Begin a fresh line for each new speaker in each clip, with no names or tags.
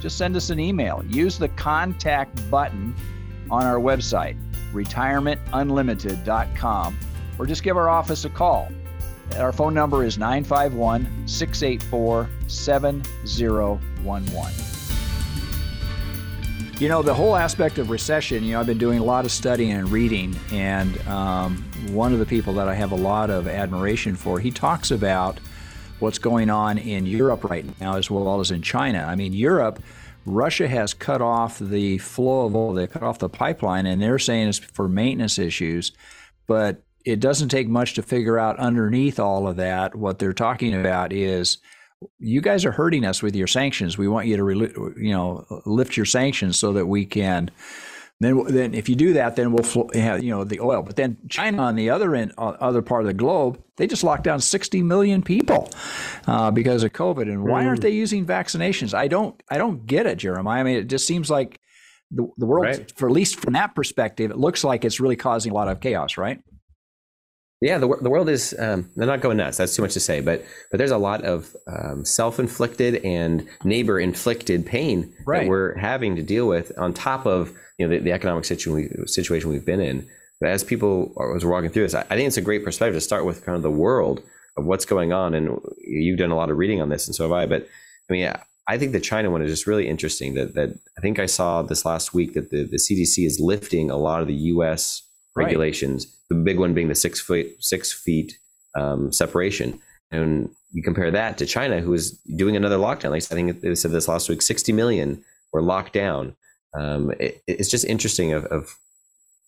just send us an email. Use the contact button on our website, retirementunlimited.com, or just give our office a call. Our phone number is 951 684 7011. You know, the whole aspect of recession, you know, I've been doing a lot of studying and reading, and um, one of the people that I have a lot of admiration for, he talks about what's going on in Europe right now as well as in China. I mean, Europe, Russia has cut off the flow of oil, they cut off the pipeline, and they're saying it's for maintenance issues. But it doesn't take much to figure out underneath all of that. What they're talking about is you guys are hurting us with your sanctions. We want you to, you know, lift your sanctions so that we can then, then if you do that, then we'll have you know the oil. But then China on the other end, uh, other part of the globe, they just locked down 60 million people uh, because of COVID. And why aren't mm. they using vaccinations? I don't, I don't get it, Jeremiah. I mean, it just seems like the, the world, right. for at least from that perspective, it looks like it's really causing a lot of chaos, right?
Yeah, the, the world is um, they're not going nuts. That's too much to say, but but there's a lot of um, self-inflicted and neighbor-inflicted pain right. that we're having to deal with on top of you know the, the economic situation situation we've been in. But as people are, as we're walking through this, I, I think it's a great perspective to start with kind of the world of what's going on, and you've done a lot of reading on this, and so have I. But I mean, I think the China one is just really interesting. That that I think I saw this last week that the the CDC is lifting a lot of the U.S. regulations. Right. The big one being the six feet six feet um, separation, and you compare that to China, who is doing another lockdown. Like I think they said this last week, sixty million were locked down um, it, it's just interesting of, of,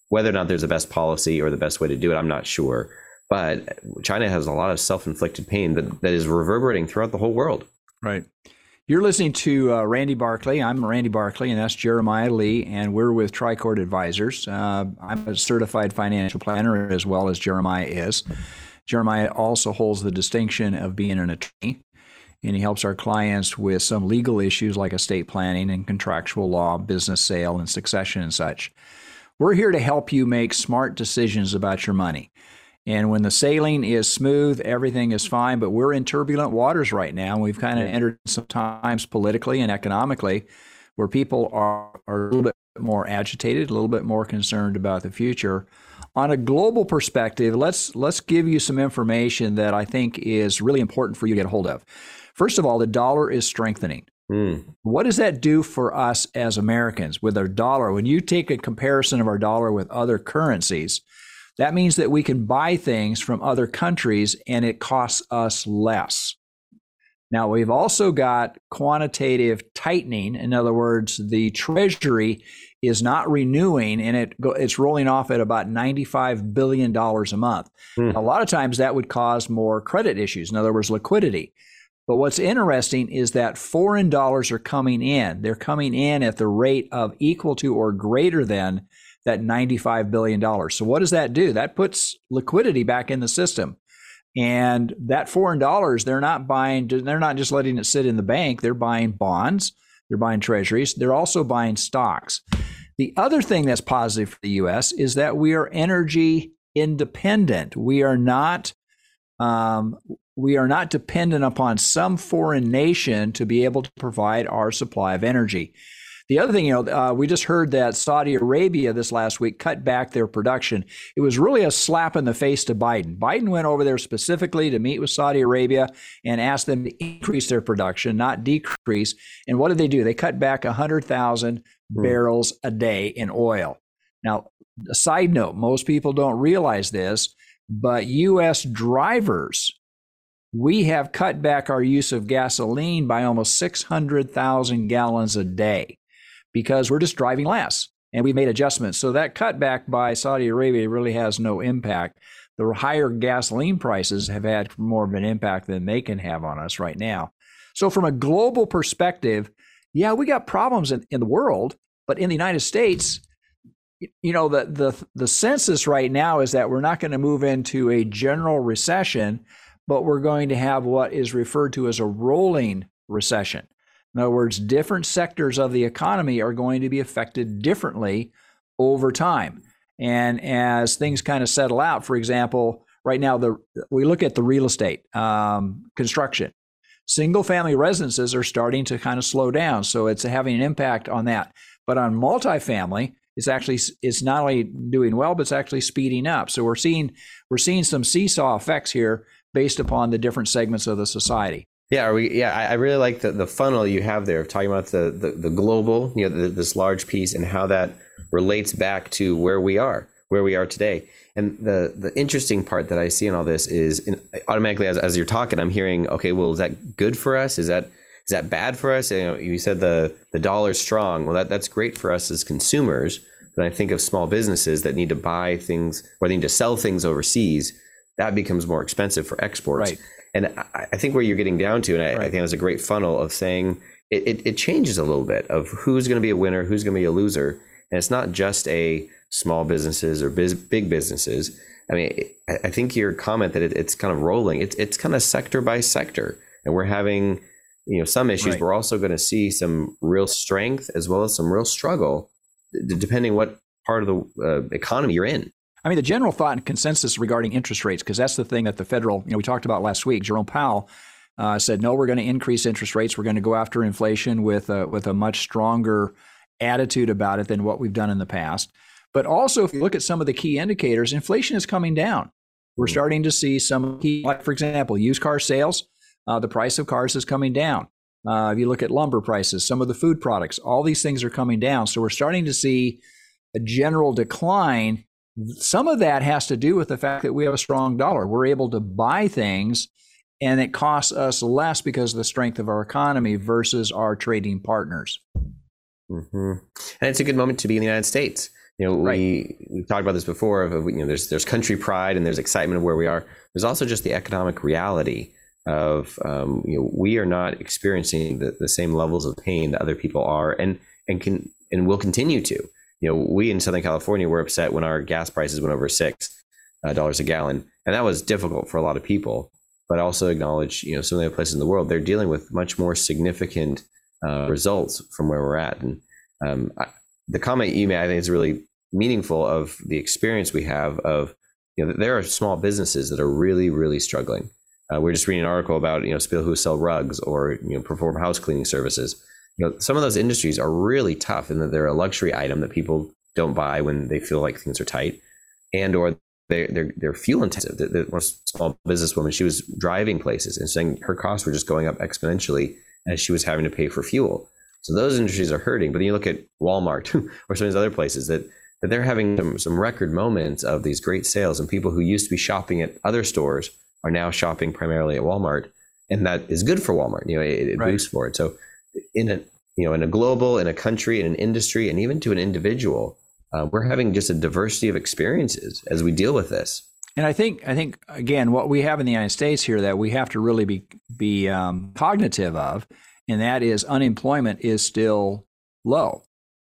whether or not there's the best policy or the best way to do it. I'm not sure, but China has a lot of self-inflicted pain that, that is reverberating throughout the whole world.
Right. You're listening to uh, Randy Barkley. I'm Randy Barkley, and that's Jeremiah Lee, and we're with Tricord Advisors. Uh, I'm a certified financial planner as well as Jeremiah is. Jeremiah also holds the distinction of being an attorney and he helps our clients with some legal issues like estate planning and contractual law, business sale, and succession and such. We're here to help you make smart decisions about your money. And when the sailing is smooth, everything is fine, but we're in turbulent waters right now. We've kind of entered sometimes politically and economically where people are, are a little bit more agitated, a little bit more concerned about the future. On a global perspective, let's let's give you some information that I think is really important for you to get a hold of. First of all, the dollar is strengthening. Mm. What does that do for us as Americans with our dollar? When you take a comparison of our dollar with other currencies, that means that we can buy things from other countries and it costs us less. Now, we've also got quantitative tightening. In other words, the Treasury is not renewing and it it's rolling off at about $95 billion a month. Mm. A lot of times that would cause more credit issues. In other words, liquidity. But what's interesting is that foreign dollars are coming in. They're coming in at the rate of equal to or greater than that $95 billion. So, what does that do? That puts liquidity back in the system. And that foreign dollars, they're not buying, they're not just letting it sit in the bank. They're buying bonds, they're buying treasuries, they're also buying stocks. The other thing that's positive for the US is that we are energy independent. We are not um, we are not dependent upon some foreign nation to be able to provide our supply of energy. The other thing, you know, uh, we just heard that Saudi Arabia this last week cut back their production. It was really a slap in the face to Biden. Biden went over there specifically to meet with Saudi Arabia and asked them to increase their production, not decrease. And what did they do? They cut back 100,000 hmm. barrels a day in oil. Now, a side note, most people don't realize this, but U.S. drivers we have cut back our use of gasoline by almost 600,000 gallons a day because we're just driving less and we made adjustments. So that cutback by Saudi Arabia really has no impact. The higher gasoline prices have had more of an impact than they can have on us right now. So, from a global perspective, yeah, we got problems in, in the world, but in the United States, you know, the the the census right now is that we're not going to move into a general recession, but we're going to have what is referred to as a rolling recession. In other words, different sectors of the economy are going to be affected differently over time. And as things kind of settle out, for example, right now the we look at the real estate um, construction. Single family residences are starting to kind of slow down so it's having an impact on that. But on multifamily it's actually it's not only doing well but it's actually speeding up. So we're seeing we're seeing some seesaw effects here based upon the different segments of the society
yeah, are we? Yeah, I, I, really like the, the funnel you have there of talking about the the, the global, you know, the, this large piece and how that relates back to where we are, where we are today. And the the interesting part that I see in all this is in, automatically as, as you're talking, I'm hearing, okay, well, is that good for us? Is that is that bad for us? You know, you said the the dollar's strong. Well, that that's great for us as consumers. But I think of small businesses that need to buy things or they need to sell things overseas. That becomes more expensive for exports. Right. And I, I think where you're getting down to, and I, right. I think that's a great funnel of saying it, it, it changes a little bit of who's going to be a winner, who's going to be a loser. And it's not just a small businesses or biz, big businesses. I mean, I think your comment that it, it's kind of rolling. It's it's kind of sector by sector, and we're having you know some issues. Right. We're also going to see some real strength as well as some real struggle, depending what part of the uh, economy you're in.
I mean, the general thought and consensus regarding interest rates, because that's the thing that the federal, you know, we talked about last week. Jerome Powell uh, said, "No, we're going to increase interest rates. We're going to go after inflation with a, with a much stronger attitude about it than what we've done in the past." But also, if you look at some of the key indicators, inflation is coming down. We're hmm. starting to see some key, like for example, used car sales. Uh, the price of cars is coming down. Uh, if you look at lumber prices, some of the food products, all these things are coming down. So we're starting to see a general decline. Some of that has to do with the fact that we have a strong dollar. We're able to buy things and it costs us less because of the strength of our economy versus our trading partners.
Mm-hmm. And it's a good moment to be in the United States. You know, right. we we talked about this before. Of you know, there's there's country pride and there's excitement of where we are. There's also just the economic reality of um, you know we are not experiencing the, the same levels of pain that other people are, and and can and will continue to. You know, we in Southern California were upset when our gas prices went over six uh, dollars a gallon, and that was difficult for a lot of people. But I also acknowledge, you know, some of the places in the world they're dealing with much more significant uh, results from where we're at. And um, I, the comment you made, I think, is really meaningful of the experience we have of you know there are small businesses that are really really struggling. Uh, we are just reading an article about you know people who sell rugs or you know perform house cleaning services. You know some of those industries are really tough in that they're a luxury item that people don't buy when they feel like things are tight, and or they're they're, they're fuel intensive. The, the one small businesswoman she was driving places and saying her costs were just going up exponentially as she was having to pay for fuel. So those industries are hurting. But then you look at Walmart or some of these other places that that they're having some, some record moments of these great sales and people who used to be shopping at other stores are now shopping primarily at Walmart. And that is good for Walmart. You know, it, it right. boosts for it. So in a, you know, in a global, in a country, in an industry, and even to an individual, uh, we're having just a diversity of experiences as we deal with this.
And I think, I think again, what we have in the United States here that we have to really be be um, cognitive of, and that is unemployment is still low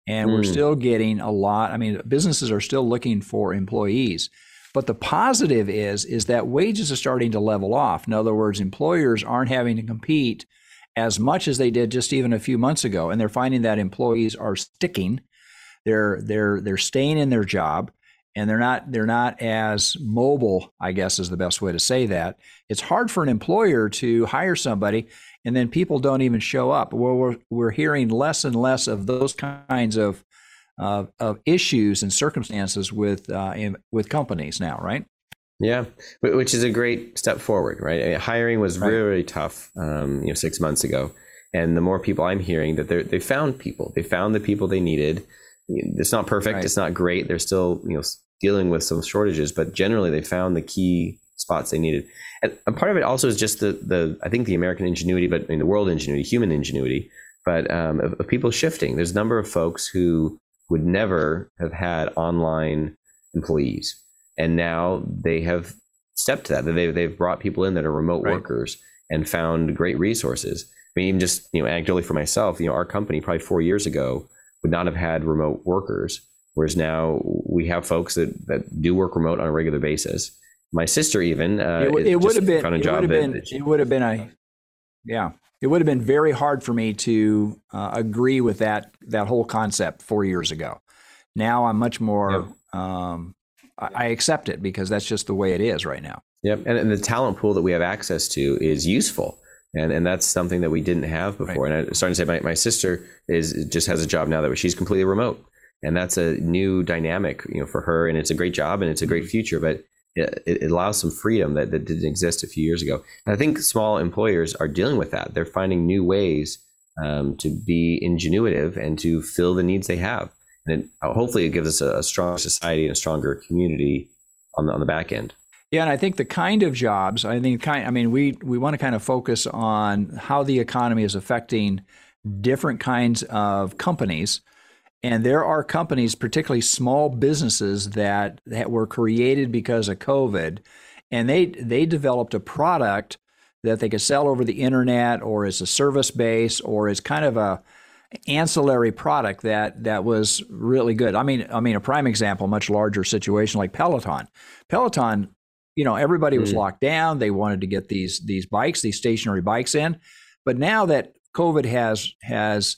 and mm. we're hmm. still getting a lot. I mean, businesses are still looking for employees. But the positive is is that wages are starting to level off. In other words, employers aren't having to compete as much as they did just even a few months ago, and they're finding that employees are sticking. They're they're they're staying in their job, and they're not they're not as mobile. I guess is the best way to say that. It's hard for an employer to hire somebody and then people don't even show up. Well, we're, we're hearing less and less of those kinds of uh, of issues and circumstances with uh, in, with companies now, right?
Yeah, which is a great step forward, right? I mean, hiring was right. really, tough, um, you know, six months ago, and the more people I'm hearing that they they found people, they found the people they needed. It's not perfect, right. it's not great. They're still you know dealing with some shortages, but generally they found the key spots they needed. And a part of it also is just the the I think the American ingenuity, but I mean the world ingenuity, human ingenuity, but um, of, of, people shifting. There's a number of folks who would never have had online employees, and now they have stepped to that. They they've brought people in that are remote right. workers and found great resources. I mean, even just you know, anecdotally for myself, you know, our company probably four years ago would not have had remote workers, whereas now we have folks that that do work remote on a regular basis. My sister even uh,
it, it would have been it would have been it would have been a yeah it would have been very hard for me to uh, agree with that that whole concept four years ago. Now I'm much more. Um, I, I accept it because that's just the way it is right now.
Yep, and, and the talent pool that we have access to is useful and and that's something that we didn't have before. Right. And I'm starting to say my, my sister is just has a job now that she's completely remote, and that's a new dynamic, you know, for her. And it's a great job and it's a great future, but it, it allows some freedom that, that didn't exist a few years ago. And I think small employers are dealing with that. They're finding new ways um, to be ingenuitive and to fill the needs they have. And it, hopefully, it gives us a, a strong society and a stronger community on the on the back end.
Yeah, and I think the kind of jobs, I think kind I mean we we want to kind of focus on how the economy is affecting different kinds of companies. And there are companies, particularly small businesses that that were created because of COVID, and they they developed a product that they could sell over the internet or as a service base or as kind of a ancillary product that that was really good. I mean, I mean a prime example, much larger situation like Peloton. Peloton you know everybody was mm. locked down they wanted to get these these bikes these stationary bikes in but now that covid has has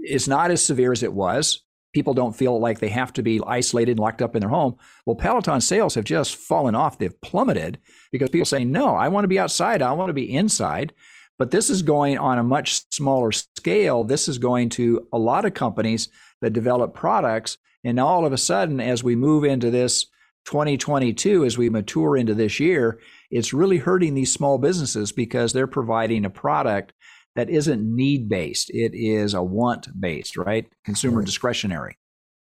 is not as severe as it was people don't feel like they have to be isolated and locked up in their home well peloton sales have just fallen off they've plummeted because people say no i want to be outside i want to be inside but this is going on a much smaller scale this is going to a lot of companies that develop products and all of a sudden as we move into this 2022, as we mature into this year, it's really hurting these small businesses because they're providing a product that isn't need based. It is a want based, right? Consumer discretionary.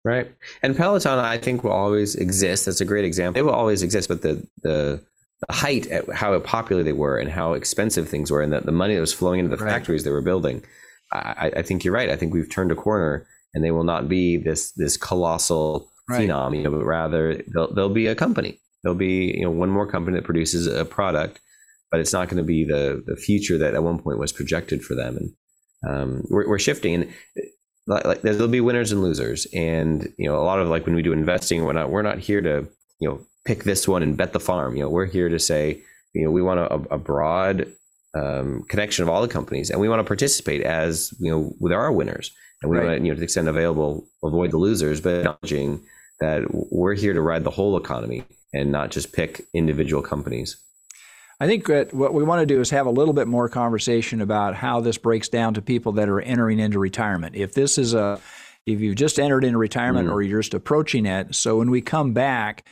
Right. And Peloton, I think, will always exist. That's a great example. It will always exist, but the, the, the height at how popular they were and how expensive things were and the, the money that was flowing into the right. factories they were building, I, I think you're right. I think we've turned a corner and they will not be this this colossal right. phenom, you know, but rather they'll, they'll be a company. There'll be, you know, one more company that produces a product, but it's not going to be the the future that at one point was projected for them. And um, we're, we're shifting. And like, like, there'll be winners and losers. And you know, a lot of like when we do investing and whatnot, we're not here to you know pick this one and bet the farm. You know, we're here to say, you know, we want a, a broad um, connection of all the companies, and we want to participate as you know, with our winners, and we right. want to, you know, to the extent available, avoid the losers, but acknowledging that we're here to ride the whole economy and not just pick individual companies.
I think that what we want to do is have a little bit more conversation about how this breaks down to people that are entering into retirement. If this is a, if you've just entered into retirement mm. or you're just approaching it, so when we come back,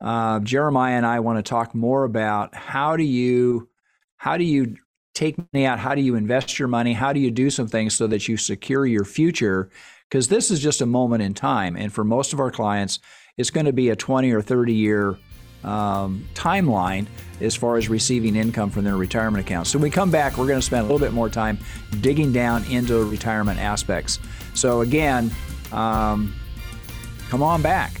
uh, Jeremiah and I want to talk more about how do you, how do you take money out? How do you invest your money? How do you do some things so that you secure your future because this is just a moment in time. And for most of our clients, it's going to be a 20 or 30 year um, timeline as far as receiving income from their retirement accounts. So when we come back, we're going to spend a little bit more time digging down into retirement aspects. So again, um, come on back.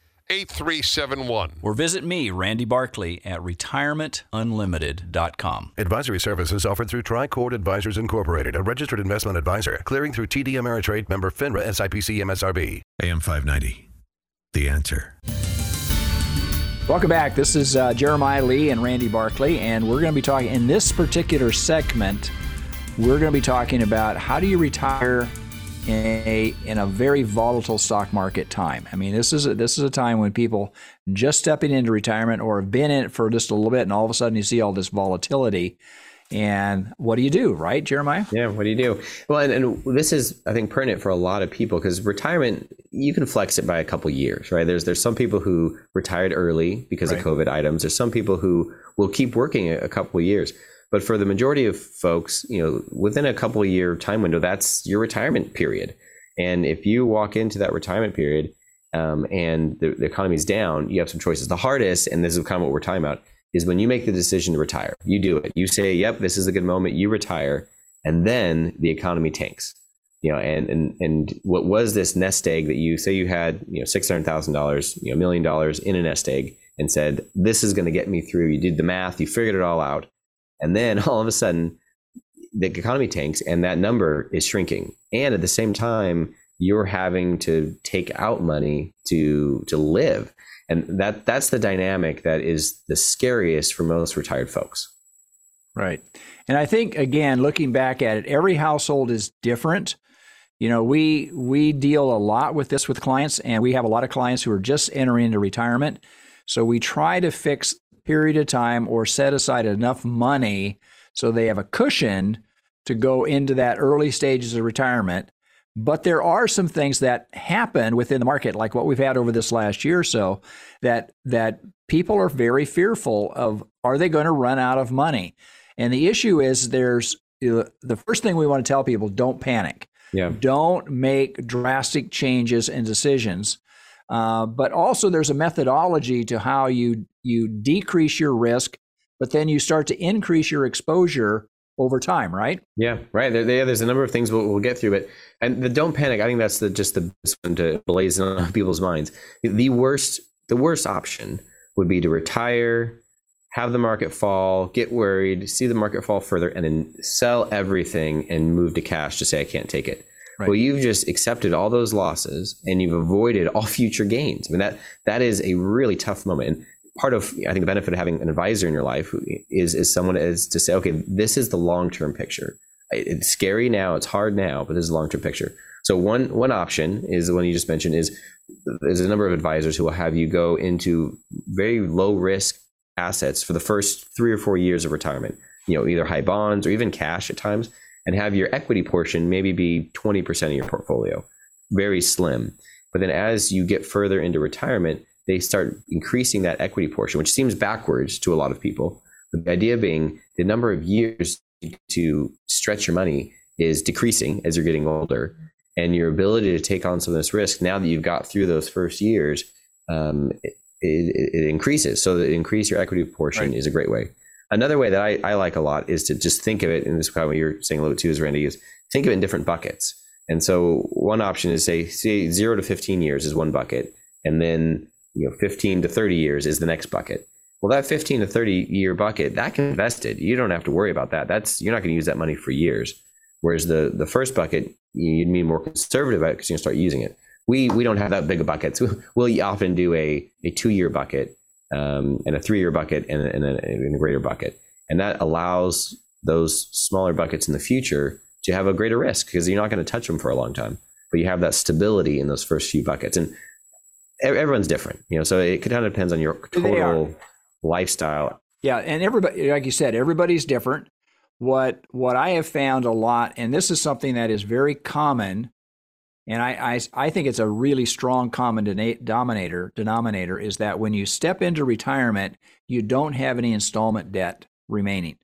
8371.
Or visit me, Randy Barkley, at retirementunlimited.com.
Advisory services offered through Tricord Advisors Incorporated, a registered investment advisor, clearing through TD Ameritrade member FINRA SIPC MSRB.
AM 590. The answer.
Welcome back. This is uh, Jeremiah Lee and Randy Barkley, and we're going to be talking in this particular segment. We're going to be talking about how do you retire in a in a very volatile stock market time. I mean, this is a, this is a time when people just stepping into retirement or have been in it for just a little bit, and all of a sudden you see all this volatility. And what do you do, right, Jeremiah?
Yeah, what do you do? Well, and, and this is, I think, pertinent for a lot of people because retirement, you can flex it by a couple years, right? There's there's some people who retired early because right. of COVID items. There's some people who will keep working a, a couple years. But for the majority of folks, you know, within a couple year time window, that's your retirement period. And if you walk into that retirement period um, and the, the economy's down, you have some choices. The hardest, and this is kind of what we're talking about, is when you make the decision to retire. You do it. You say, "Yep, this is a good moment." You retire, and then the economy tanks. You know, and and and what was this nest egg that you say you had, you know, six hundred thousand dollars, you know, million dollars in a nest egg, and said, "This is going to get me through." You did the math, you figured it all out, and then all of a sudden, the economy tanks, and that number is shrinking, and at the same time, you're having to take out money to to live. And that that's the dynamic that is the scariest for most retired folks.
Right. And i think again looking back at it every household is different. You know we we deal a lot with this with clients and we have a lot of clients who are just entering into retirement. So we try to fix period of time or set aside enough money so they have a cushion to go into that early stages of retirement but there are some things that happen within the market, like what we've had over this last year or so, that that people are very fearful of. Are they going to run out of money? And the issue is, there's the first thing we want to tell people: don't panic.
Yeah.
Don't make drastic changes and decisions. Uh, but also, there's a methodology to how you you decrease your risk, but then you start to increase your exposure over time, right?
Yeah, right. There, there, there's a number of things we'll, we'll, get through, but and the don't panic. I think that's the just the best one to blaze on people's minds. The worst, the worst option would be to retire, have the market fall, get worried, see the market fall further, and then sell everything and move to cash to say I can't take it. Right. Well, you've just accepted all those losses and you've avoided all future gains. I mean that that is a really tough moment. And part of I think the benefit of having an advisor in your life is is someone is to say, okay, this is the long term picture. It's scary now, it's hard now, but this is a long term picture. So one one option is the one you just mentioned is there's a number of advisors who will have you go into very low risk assets for the first three or four years of retirement. You know, either high bonds or even cash at times, and have your equity portion maybe be 20% of your portfolio. Very slim. But then as you get further into retirement, they start increasing that equity portion, which seems backwards to a lot of people. But the idea being the number of years to stretch your money is decreasing as you're getting older. And your ability to take on some of this risk now that you've got through those first years, um, it, it, it, increases. So that increase your equity portion right. is a great way. Another way that I, I, like a lot is to just think of it, and this is what you're saying a little bit too, is Randy, is think of it in different buckets. And so one option is say, say zero to 15 years is one bucket. And then you know 15 to 30 years is the next bucket. Well that 15 to 30 year bucket that can invested. You don't have to worry about that. That's you're not going to use that money for years. Whereas the the first bucket you'd be more conservative about because you're going to start using it. We we don't have that big of buckets. We'll often do a a two year bucket um, and a three year bucket and, and, a, and a greater bucket. And that allows those smaller buckets in the future to have a greater risk because you're not going to touch them for a long time. But you have that stability in those first few buckets. And everyone's different, you know. So it kind of depends on your total lifestyle.
Yeah, and everybody, like you said, everybody's different. What what I have found a lot, and this is something that is very common, and I I, I think it's a really strong common denominator denominator is that when you step into retirement, you don't have any installment debt remaining.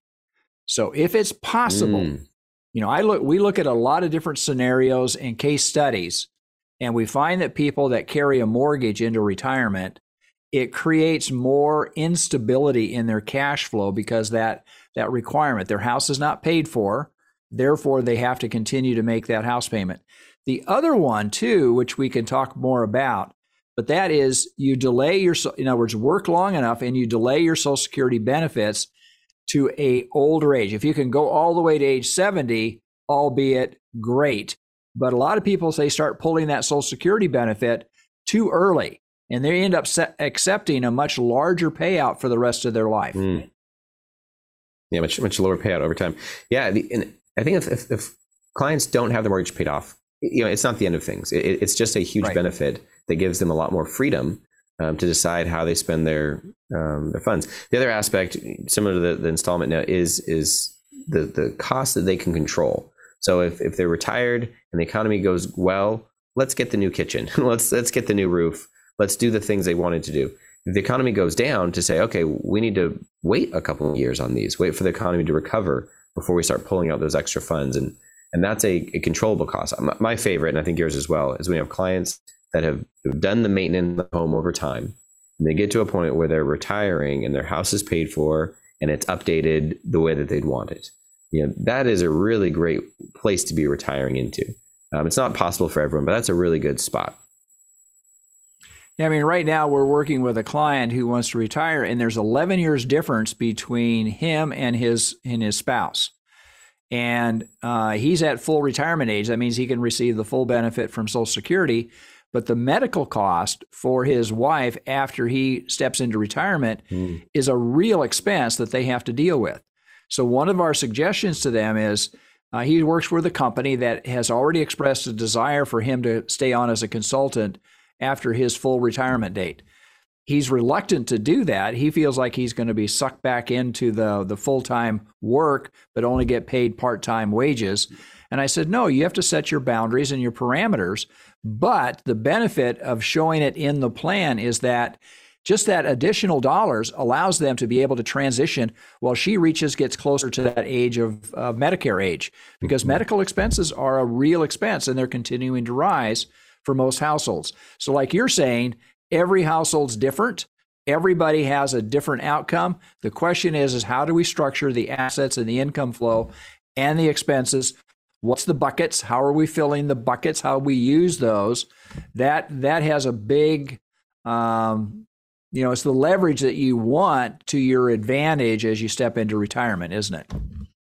So if it's possible, mm. you know, I look we look at a lot of different scenarios and case studies and we find that people that carry a mortgage into retirement, it creates more instability in their cash flow because that that requirement, their house is not paid for, therefore they have to continue to make that house payment. The other one too, which we can talk more about, but that is you delay your in other words, work long enough and you delay your social security benefits to a older age. If you can go all the way to age 70, albeit great. But a lot of people say start pulling that Social Security benefit too early, and they end up se- accepting a much larger payout for the rest of their life. Mm.
Yeah, much much lower payout over time. Yeah, the, and I think if, if, if, clients don't have the mortgage paid off, you know, it's not the end of things. It, it's just a huge right. benefit that gives them a lot more freedom um, to decide how they spend their um, their funds. The other aspect, similar to the, the installment note, is is the the cost that they can control. So if, if they're retired and the economy goes well, let's get the new kitchen. let's let's get the new roof. Let's do the things they wanted to do. If the economy goes down, to say, okay, we need to wait a couple of years on these, wait for the economy to recover before we start pulling out those extra funds. And and that's a, a controllable cost. My favorite, and I think yours as well, is when you have clients that have done the maintenance of the home over time, and they get to a point where they're retiring and their house is paid for and it's updated the way that they'd want it. You know, that is a really great place to be retiring into. Um, it's not possible for everyone, but that's a really good spot.
Yeah, I mean, right now we're working with a client who wants to retire, and there's 11 years difference between him and his and his spouse, and uh, he's at full retirement age. That means he can receive the full benefit from Social Security, but the medical cost for his wife after he steps into retirement mm. is a real expense that they have to deal with. So, one of our suggestions to them is uh, he works with a company that has already expressed a desire for him to stay on as a consultant after his full retirement date. He's reluctant to do that. He feels like he's going to be sucked back into the, the full time work, but only get paid part time wages. And I said, no, you have to set your boundaries and your parameters. But the benefit of showing it in the plan is that just that additional dollars allows them to be able to transition while she reaches gets closer to that age of, of medicare age. Because mm-hmm. medical expenses are a real expense and they're continuing to rise for most households. So like you're saying every household's different. Everybody has a different outcome. The question is is how do we structure the assets and the income flow and the expenses? What's the buckets? How are we filling the buckets? How we use those? That that has a big um, you know, it's the leverage that you want to your advantage as you step into retirement, isn't it?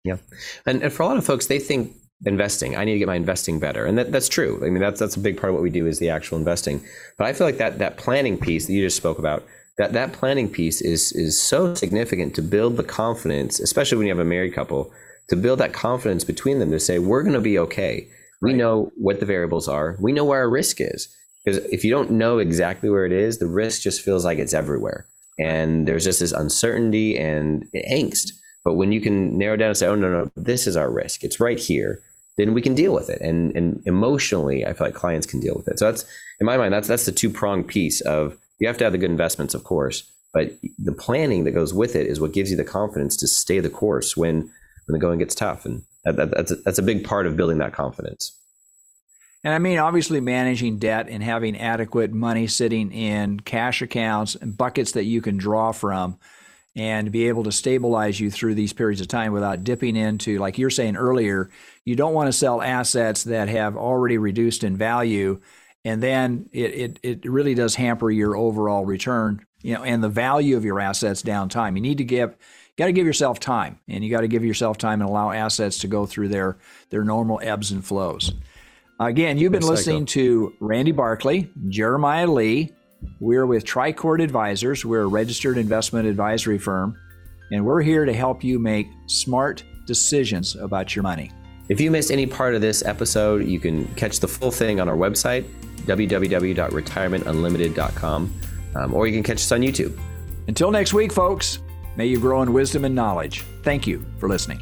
Yeah. And, and for a lot of folks, they think investing, I need to get my investing better. And that, that's true. I mean, that's, that's a big part of what we do is the actual investing. But I feel like that, that planning piece that you just spoke about, that, that planning piece is, is so significant to build the confidence, especially when you have a married couple, to build that confidence between them to say, we're going to be okay. We right. know what the variables are. We know where our risk is. Because if you don't know exactly where it is, the risk just feels like it's everywhere. And there's just this uncertainty and angst. But when you can narrow down and say, oh, no, no, this is our risk, it's right here, then we can deal with it. And, and emotionally, I feel like clients can deal with it. So that's, in my mind, that's, that's the two pronged piece of you have to have the good investments, of course, but the planning that goes with it is what gives you the confidence to stay the course when, when the going gets tough. And that, that, that's, a, that's a big part of building that confidence.
And I mean, obviously, managing debt and having adequate money sitting in cash accounts and buckets that you can draw from and be able to stabilize you through these periods of time without dipping into, like you're saying earlier, you don't want to sell assets that have already reduced in value. And then it, it, it really does hamper your overall return, you know, and the value of your assets down time. You need to give got to give yourself time and you got to give yourself time and allow assets to go through their their normal ebbs and flows. Again, you've been listening to Randy Barkley, Jeremiah Lee. We're with Tricord Advisors. We're a registered investment advisory firm, and we're here to help you make smart decisions about your money.
If you missed any part of this episode, you can catch the full thing on our website, www.retirementunlimited.com, um, or you can catch us on YouTube.
Until next week, folks, may you grow in wisdom and knowledge. Thank you for listening.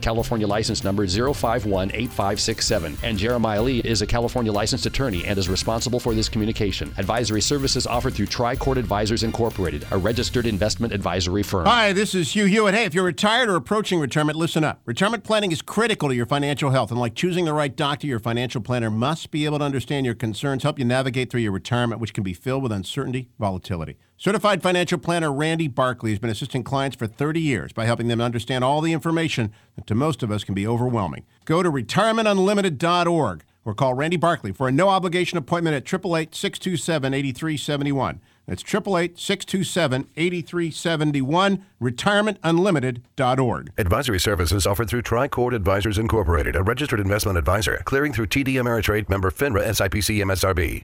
California license number 0518567. And Jeremiah Lee is a California licensed attorney and is responsible for this communication. Advisory services offered through Tricord Advisors Incorporated, a registered investment advisory firm.
Hi, this is Hugh Hewitt. Hey, if you're retired or approaching retirement, listen up. Retirement planning is critical to your financial health, and like choosing the right doctor, your financial planner must be able to understand your concerns, help you navigate through your retirement, which can be filled with uncertainty, volatility. Certified financial planner Randy Barkley has been assisting clients for 30 years by helping them understand all the information that to most of us can be overwhelming. Go to retirementunlimited.org or call Randy Barkley for a no obligation appointment at 888 627 8371. That's 888 627 8371, retirementunlimited.org.
Advisory services offered through Tricord Advisors Incorporated, a registered investment advisor, clearing through TD Ameritrade member FINRA SIPC MSRB.